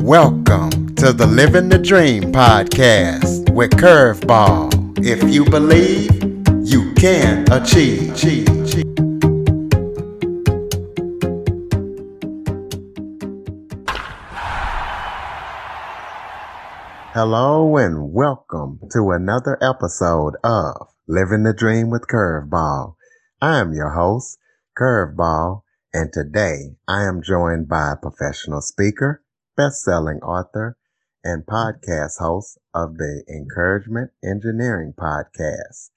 Welcome to the Living the Dream podcast with Curveball. If you believe, you can achieve. Hello and welcome to another episode of Living the Dream with Curveball. I am your host, Curveball, and today I am joined by a professional speaker, best-selling author, and mm-hmm. podcast host of the Encouragement Engineering Podcast,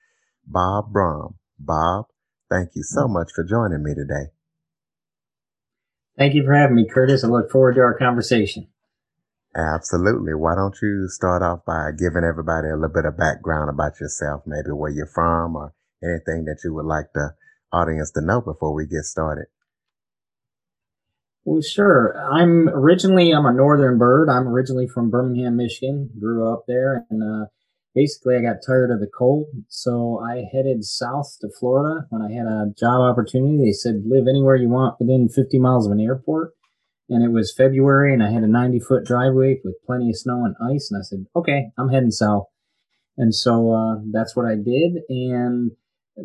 Bob Brumm. Bob, thank you so mm-hmm. much for joining me today. Thank you for having me, Curtis. I look forward to our conversation. Absolutely. Why don't you start off by giving everybody a little bit of background about yourself, maybe where you're from or anything that you would like the audience to know before we get started? Well, sure. I'm originally I'm a northern bird. I'm originally from Birmingham, Michigan. Grew up there, and uh, basically I got tired of the cold, so I headed south to Florida. When I had a job opportunity, they said live anywhere you want within 50 miles of an airport and it was February, and I had a 90 foot driveway with plenty of snow and ice. And I said, okay, I'm heading south. And so uh, that's what I did, and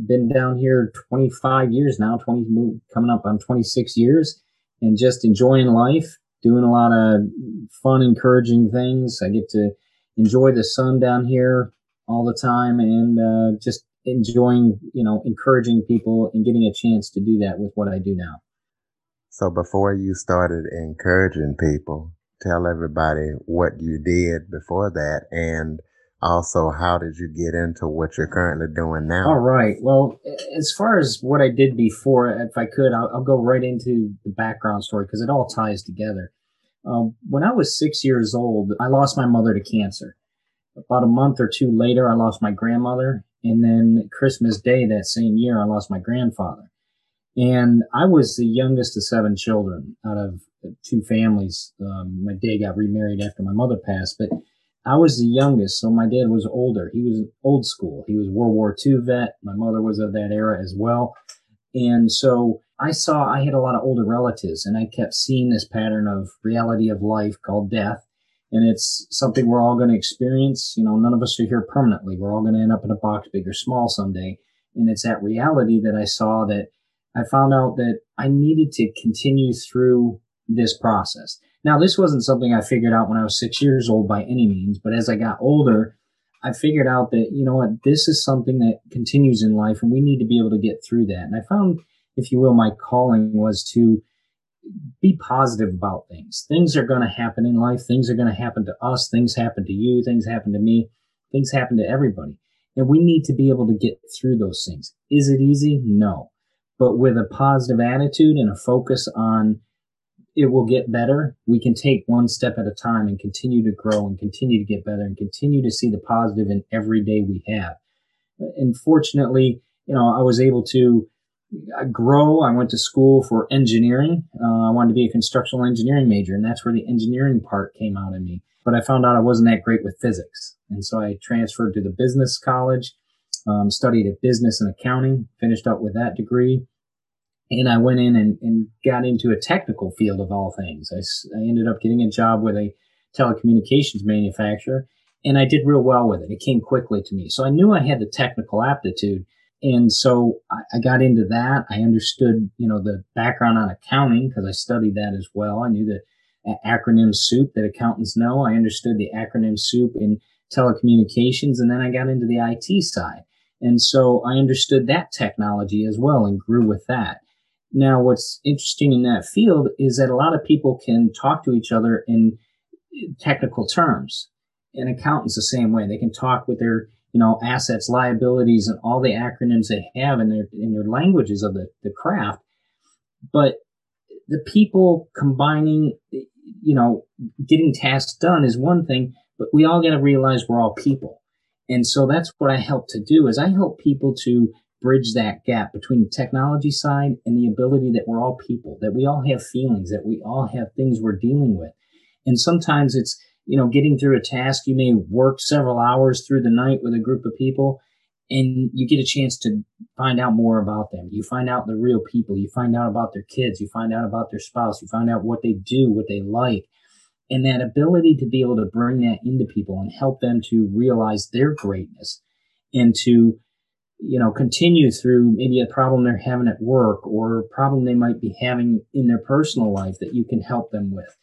been down here 25 years now, 20 coming up on 26 years, and just enjoying life, doing a lot of fun, encouraging things. I get to enjoy the sun down here all the time, and uh, just enjoying, you know, encouraging people and getting a chance to do that with what I do now. So before you started encouraging people, tell everybody what you did before that and also how did you get into what you're currently doing now? All right. Well, as far as what I did before, if I could, I'll, I'll go right into the background story because it all ties together. Um, when I was six years old, I lost my mother to cancer. About a month or two later, I lost my grandmother. And then Christmas Day that same year, I lost my grandfather. And I was the youngest of seven children out of two families. Um, my dad got remarried after my mother passed, but I was the youngest. So my dad was older. He was old school. He was World War II vet. My mother was of that era as well. And so I saw I had a lot of older relatives and I kept seeing this pattern of reality of life called death. And it's something we're all going to experience. You know, none of us are here permanently. We're all going to end up in a box, big or small someday. And it's that reality that I saw that I found out that I needed to continue through this process. Now, this wasn't something I figured out when I was six years old by any means, but as I got older, I figured out that, you know what, this is something that continues in life and we need to be able to get through that. And I found, if you will, my calling was to be positive about things. Things are going to happen in life. Things are going to happen to us. Things happen to you. Things happen to me. Things happen to everybody. And we need to be able to get through those things. Is it easy? No but with a positive attitude and a focus on it will get better, we can take one step at a time and continue to grow and continue to get better and continue to see the positive in every day we have. And fortunately, you know, I was able to grow. I went to school for engineering. Uh, I wanted to be a constructional engineering major, and that's where the engineering part came out in me. But I found out I wasn't that great with physics. And so I transferred to the business college um, studied at business and accounting, finished up with that degree. And I went in and, and got into a technical field of all things. I, I ended up getting a job with a telecommunications manufacturer and I did real well with it. It came quickly to me. So I knew I had the technical aptitude. And so I, I got into that. I understood, you know, the background on accounting because I studied that as well. I knew the acronym soup that accountants know. I understood the acronym soup in telecommunications. And then I got into the IT side. And so I understood that technology as well and grew with that. Now, what's interesting in that field is that a lot of people can talk to each other in technical terms. And accountants the same way. They can talk with their, you know, assets, liabilities, and all the acronyms they have in their in their languages of the, the craft. But the people combining, you know, getting tasks done is one thing, but we all got to realize we're all people. And so that's what I help to do is I help people to bridge that gap between the technology side and the ability that we're all people, that we all have feelings, that we all have things we're dealing with. And sometimes it's, you know, getting through a task. You may work several hours through the night with a group of people and you get a chance to find out more about them. You find out the real people. You find out about their kids. You find out about their spouse. You find out what they do, what they like. And that ability to be able to bring that into people and help them to realize their greatness and to, you know, continue through maybe a problem they're having at work or a problem they might be having in their personal life that you can help them with.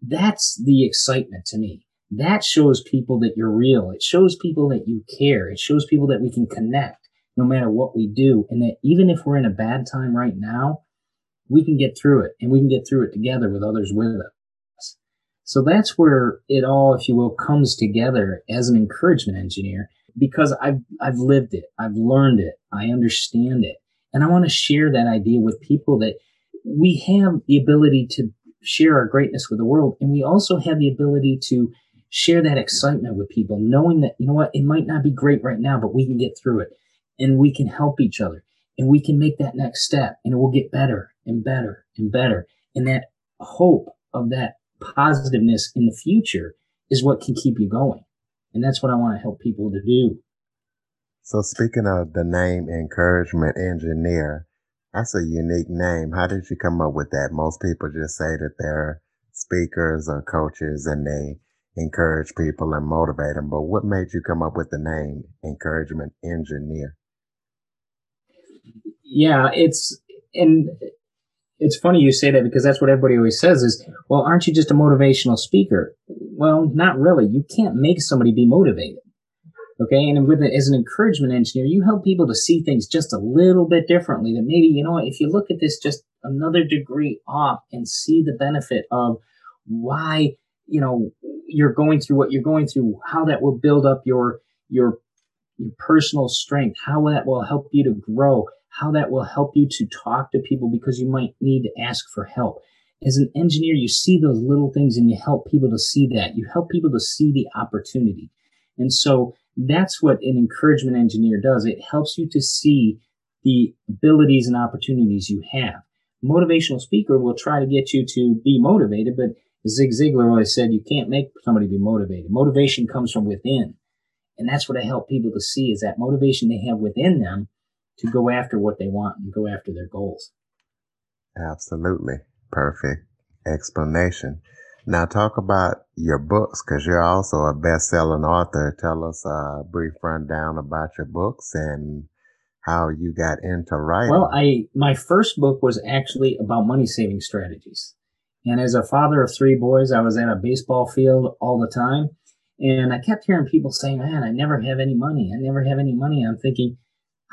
That's the excitement to me. That shows people that you're real. It shows people that you care. It shows people that we can connect no matter what we do. And that even if we're in a bad time right now, we can get through it and we can get through it together with others with us. So that's where it all, if you will, comes together as an encouragement engineer because I've, I've lived it. I've learned it. I understand it. And I want to share that idea with people that we have the ability to share our greatness with the world. And we also have the ability to share that excitement with people, knowing that, you know what, it might not be great right now, but we can get through it and we can help each other and we can make that next step and it will get better and better and better. And that hope of that positiveness in the future is what can keep you going. And that's what I want to help people to do. So speaking of the name encouragement engineer, that's a unique name. How did you come up with that? Most people just say that they're speakers or coaches and they encourage people and motivate them. But what made you come up with the name encouragement engineer? Yeah, it's and it's funny you say that because that's what everybody always says is, well, aren't you just a motivational speaker? Well, not really. You can't make somebody be motivated. Okay. And with it, as an encouragement engineer, you help people to see things just a little bit differently that maybe, you know, if you look at this just another degree off and see the benefit of why, you know, you're going through what you're going through, how that will build up your, your, your personal strength, how that will help you to grow, how that will help you to talk to people because you might need to ask for help. As an engineer, you see those little things and you help people to see that. You help people to see the opportunity. And so that's what an encouragement engineer does. It helps you to see the abilities and opportunities you have. Motivational speaker will try to get you to be motivated, but Zig Ziglar always said you can't make somebody be motivated. Motivation comes from within. And that's what I help people to see is that motivation they have within them to go after what they want and go after their goals. Absolutely. Perfect explanation. Now talk about your books because you're also a best-selling author. Tell us a brief rundown about your books and how you got into writing. Well, I my first book was actually about money saving strategies. And as a father of three boys, I was at a baseball field all the time. And I kept hearing people saying, Man, I never have any money. I never have any money. I'm thinking,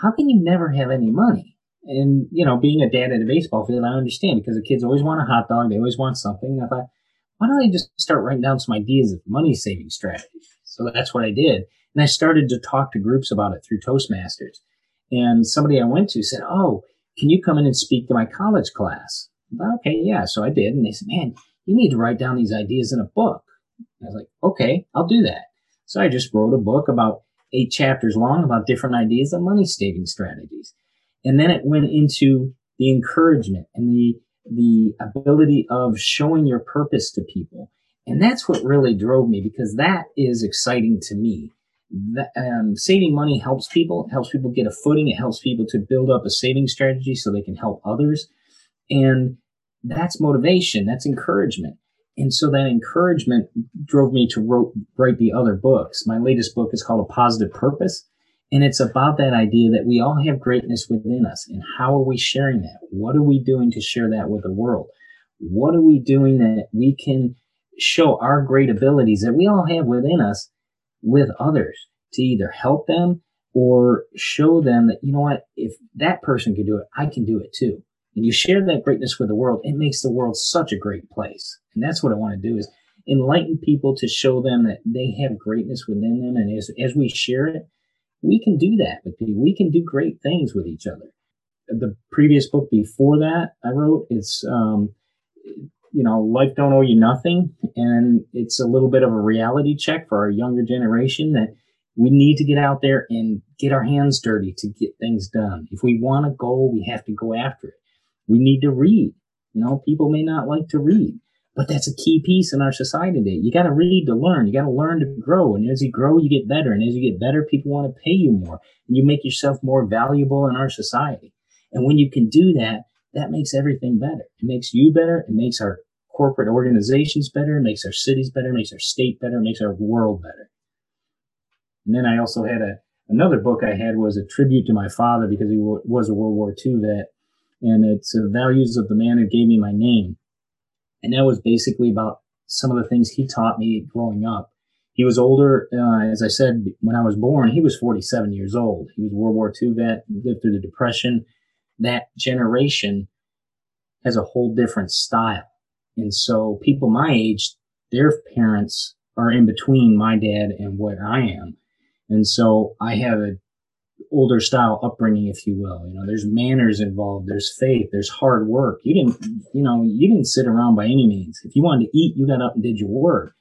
How can you never have any money? And, you know, being a dad at a baseball field, I understand because the kids always want a hot dog. They always want something. And I thought, why don't I just start writing down some ideas of money saving strategies? So that's what I did. And I started to talk to groups about it through Toastmasters. And somebody I went to said, Oh, can you come in and speak to my college class? okay, yeah. So I did. And they said, man, you need to write down these ideas in a book. I was like, okay, I'll do that. So I just wrote a book about eight chapters long about different ideas of money saving strategies. And then it went into the encouragement and the, the ability of showing your purpose to people. And that's what really drove me because that is exciting to me. That, um, saving money helps people, it helps people get a footing, it helps people to build up a saving strategy so they can help others. And that's motivation, that's encouragement. And so that encouragement drove me to wrote, write the other books. My latest book is called A Positive Purpose. And it's about that idea that we all have greatness within us. And how are we sharing that? What are we doing to share that with the world? What are we doing that we can show our great abilities that we all have within us with others to either help them or show them that, you know what, if that person can do it, I can do it too and you share that greatness with the world, it makes the world such a great place. And that's what I want to do is enlighten people to show them that they have greatness within them. And as, as we share it, we can do that with people. We can do great things with each other. The previous book before that I wrote, it's, um, you know, life don't owe you nothing. And it's a little bit of a reality check for our younger generation that we need to get out there and get our hands dirty to get things done. If we want a goal, we have to go after it. We need to read. You know, people may not like to read, but that's a key piece in our society today. You got to read to learn. You got to learn to grow. And as you grow, you get better. And as you get better, people want to pay you more. And you make yourself more valuable in our society. And when you can do that, that makes everything better. It makes you better. It makes our corporate organizations better, It makes our cities better, It makes our state better, It makes our world better. And then I also had a another book I had was a tribute to my father because he was a World War II vet, and it's uh, Values of the Man Who Gave Me My Name, and that was basically about some of the things he taught me growing up. He was older, uh, as I said, when I was born, he was 47 years old. He was World War II vet, lived through the Depression. That generation has a whole different style. And so people my age, their parents are in between my dad and where I am. And so I have a older style upbringing, if you will. You know, there's manners involved, there's faith, there's hard work. You didn't, you know, you didn't sit around by any means. If you wanted to eat, you got up and did your work.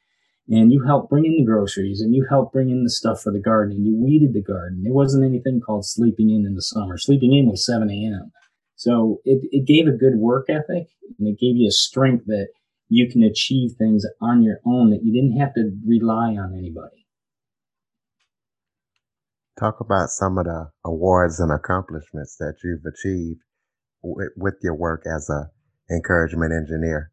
And you helped bring in the groceries and you helped bring in the stuff for the garden and you weeded the garden. There wasn't anything called sleeping in in the summer. Sleeping in was 7 a.m. So it, it gave a good work ethic and it gave you a strength that you can achieve things on your own that you didn't have to rely on anybody. Talk about some of the awards and accomplishments that you've achieved with, with your work as a encouragement engineer.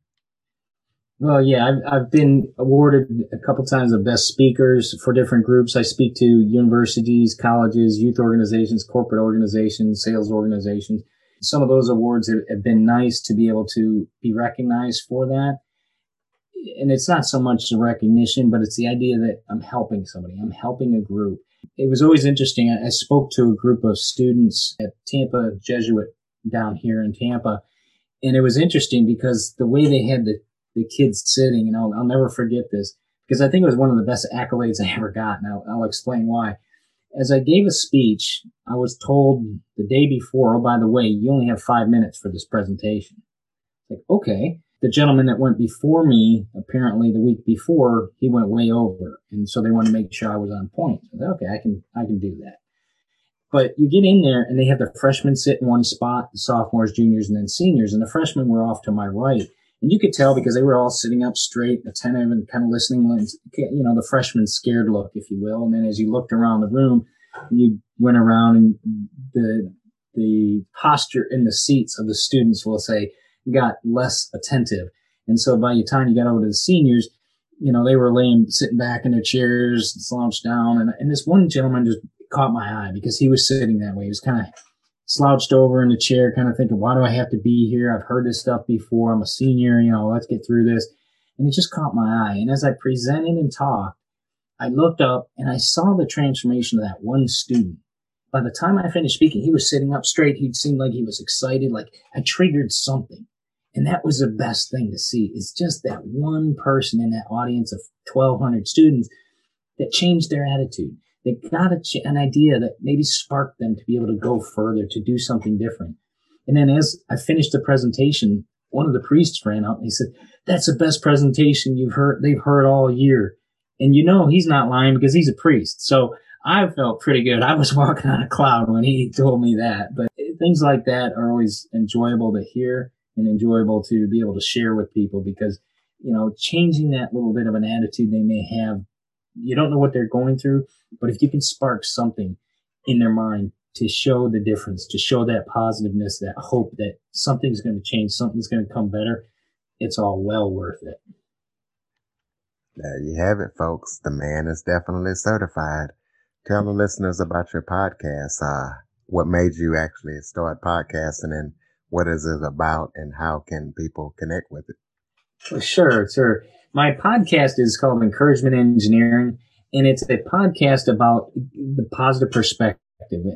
Well, yeah, I've, I've been awarded a couple times the best speakers for different groups. I speak to universities, colleges, youth organizations, corporate organizations, sales organizations. Some of those awards have been nice to be able to be recognized for that and it's not so much the recognition, but it's the idea that I'm helping somebody, I'm helping a group. It was always interesting. I, spoke to a group of students at Tampa Jesuit down here in Tampa, and it was interesting because the way they had the, the kids sitting, and I'll, I'll never forget this because I think it was one of the best accolades I ever got, and I'll, I'll explain why. As I gave a speech, I was told the day before, oh, by the way, you only have five minutes for this presentation. Like, okay the gentleman that went before me, apparently the week before, he went way over, and so they wanted to make sure I was on point. So said, okay, I can I can do that. But you get in there, and they have the freshmen sit in one spot, the sophomores, juniors, and then seniors, and the freshmen were off to my right, and you could tell because they were all sitting up straight, attentive, and kind of listening. You know, the freshman scared look, if you will. And then as you looked around the room, you went around, and the the posture in the seats of the students will say got less attentive. And so by the time you got over to the seniors, you know, they were laying, sitting back in their chairs, slouched down. And, and this one gentleman just caught my eye because he was sitting that way. He was kind of slouched over in the chair, kind of thinking, why do I have to be here? I've heard this stuff before. I'm a senior, you know, let's get through this. And it just caught my eye. And as I presented and talked, I looked up and I saw the transformation of that one student. By the time I finished speaking, he was sitting up straight. He seemed like he was excited, like I triggered something. And that was the best thing to see is just that one person in that audience of 1200 students that changed their attitude. They got ch- an idea that maybe sparked them to be able to go further, to do something different. And then as I finished the presentation, one of the priests ran up and he said, that's the best presentation you've heard, they've heard all year. And you know, he's not lying because he's a priest. So I felt pretty good. I was walking on a cloud when he told me that, but things like that are always enjoyable to hear and enjoyable to be able to share with people because, you know, changing that little bit of an attitude they may have, you don't know what they're going through, but if you can spark something in their mind to show the difference, to show that positiveness, that hope that something's going to change, something's going to come better, it's all well worth it. There you have it, folks. The man is definitely certified. Tell the listeners about your podcast. Uh, what made you actually start podcasting and what is it about and how can people connect with it? Sure, sure. My podcast is called Encouragement Engineering, and it's a podcast about the positive perspective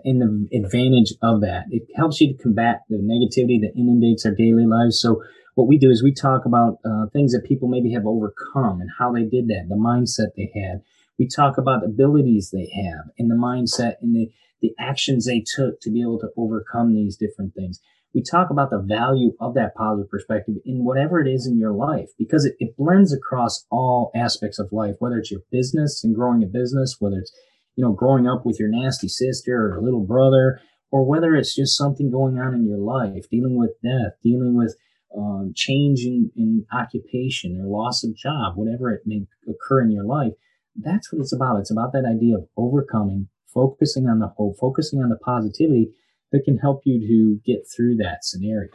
and the advantage of that. It helps you to combat the negativity that inundates our daily lives. So, what we do is we talk about uh, things that people maybe have overcome and how they did that, the mindset they had. We talk about abilities they have and the mindset and the, the actions they took to be able to overcome these different things we talk about the value of that positive perspective in whatever it is in your life because it, it blends across all aspects of life, whether it's your business and growing a business, whether it's, you know, growing up with your nasty sister or little brother, or whether it's just something going on in your life, dealing with death, dealing with um, change in, in occupation or loss of job, whatever it may occur in your life. That's what it's about. It's about that idea of overcoming, focusing on the hope, focusing on the positivity that can help you to get through that scenario.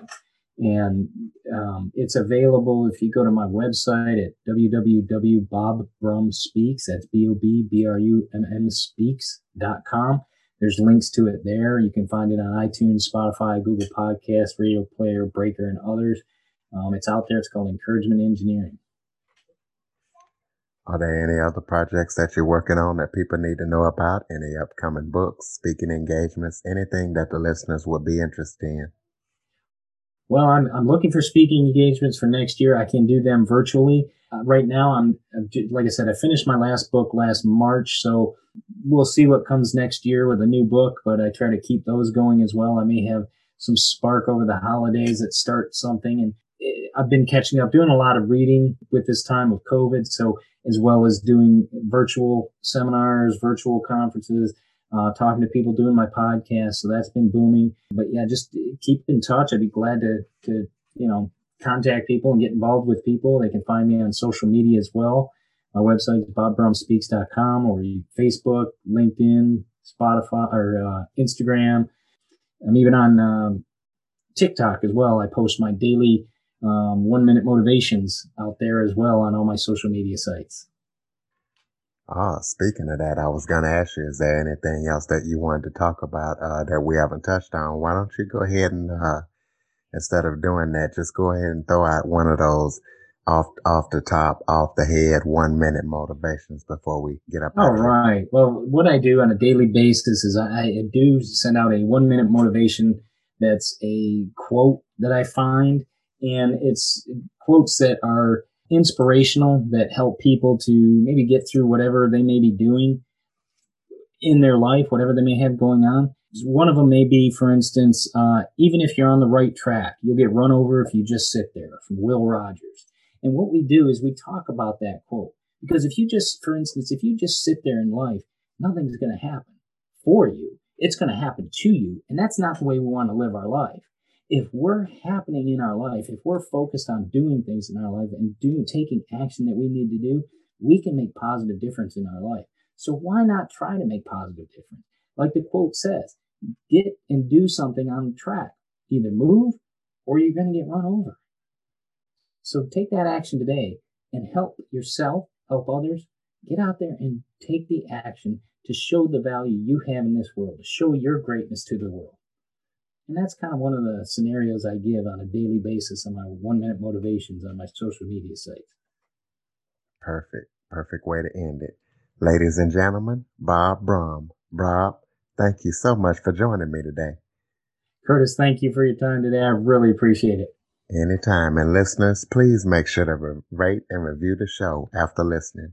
And um, it's available if you go to my website at www.bobbrummspeaks, that's B-O-B-B-R-U-M-M speaks.com. There's links to it there. You can find it on iTunes, Spotify, Google Podcasts, Radio Player, Breaker, and others. Um, it's out there. It's called Encouragement Engineering. Are there any other projects that you're working on that people need to know about? Any upcoming books, speaking engagements, anything that the listeners would be interested in? Well, I'm, I'm looking for speaking engagements for next year. I can do them virtually. Uh, right now, I'm, like I said, I finished my last book last March, so we'll see what comes next year with a new book, but I try to keep those going as well. I may have some spark over the holidays that start something. And I've been catching up, doing a lot of reading with this time of COVID. So as well as doing virtual seminars, virtual conferences, uh, talking to people, doing my podcast. So that's been booming. But yeah, just keep in touch. I'd be glad to, to, you know, contact people and get involved with people. They can find me on social media as well. My website is bobbrummspeaks.com or Facebook, LinkedIn, Spotify, or uh, Instagram. I'm even on um, TikTok as well. I post my daily um, one minute motivations out there as well on all my social media sites. Ah, speaking of that, I was going to ask you, is there anything else that you wanted to talk about uh, that we haven't touched on? Why don't you go ahead and, uh, instead of doing that, just go ahead and throw out one of those off off the top, off the head, one minute motivations before we get up. All right. Well, what I do on a daily basis is I, I do send out a one minute motivation that's a quote that I find and it's quotes that are inspirational that help people to maybe get through whatever they may be doing in their life, whatever they may have going on. One of them may be, for instance, uh, even if you're on the right track, you'll get run over if you just sit there from Will Rogers. And what we do is we talk about that quote. Because if you just, for instance, if you just sit there in life, nothing's going to happen for you. It's going to happen to you. And that's not the way we want to live our life if we're happening in our life, if we're focused on doing things in our life and doing taking action that we need to do, we can make positive difference in our life. So why not try to make positive difference? Like the quote says, get and do something on track. Either move or you're going to get run over. So take that action today and help yourself, help others. Get out there and take the action to show the value you have in this world, to show your greatness to the world. And that's kind of one of the scenarios I give on a daily basis on my one minute motivations on my social media sites. Perfect. Perfect way to end it. Ladies and gentlemen, Bob Brumm. Bob, thank you so much for joining me today. Curtis, thank you for your time today. I really appreciate it. Anytime. And listeners, please make sure to rate and review the show after listening.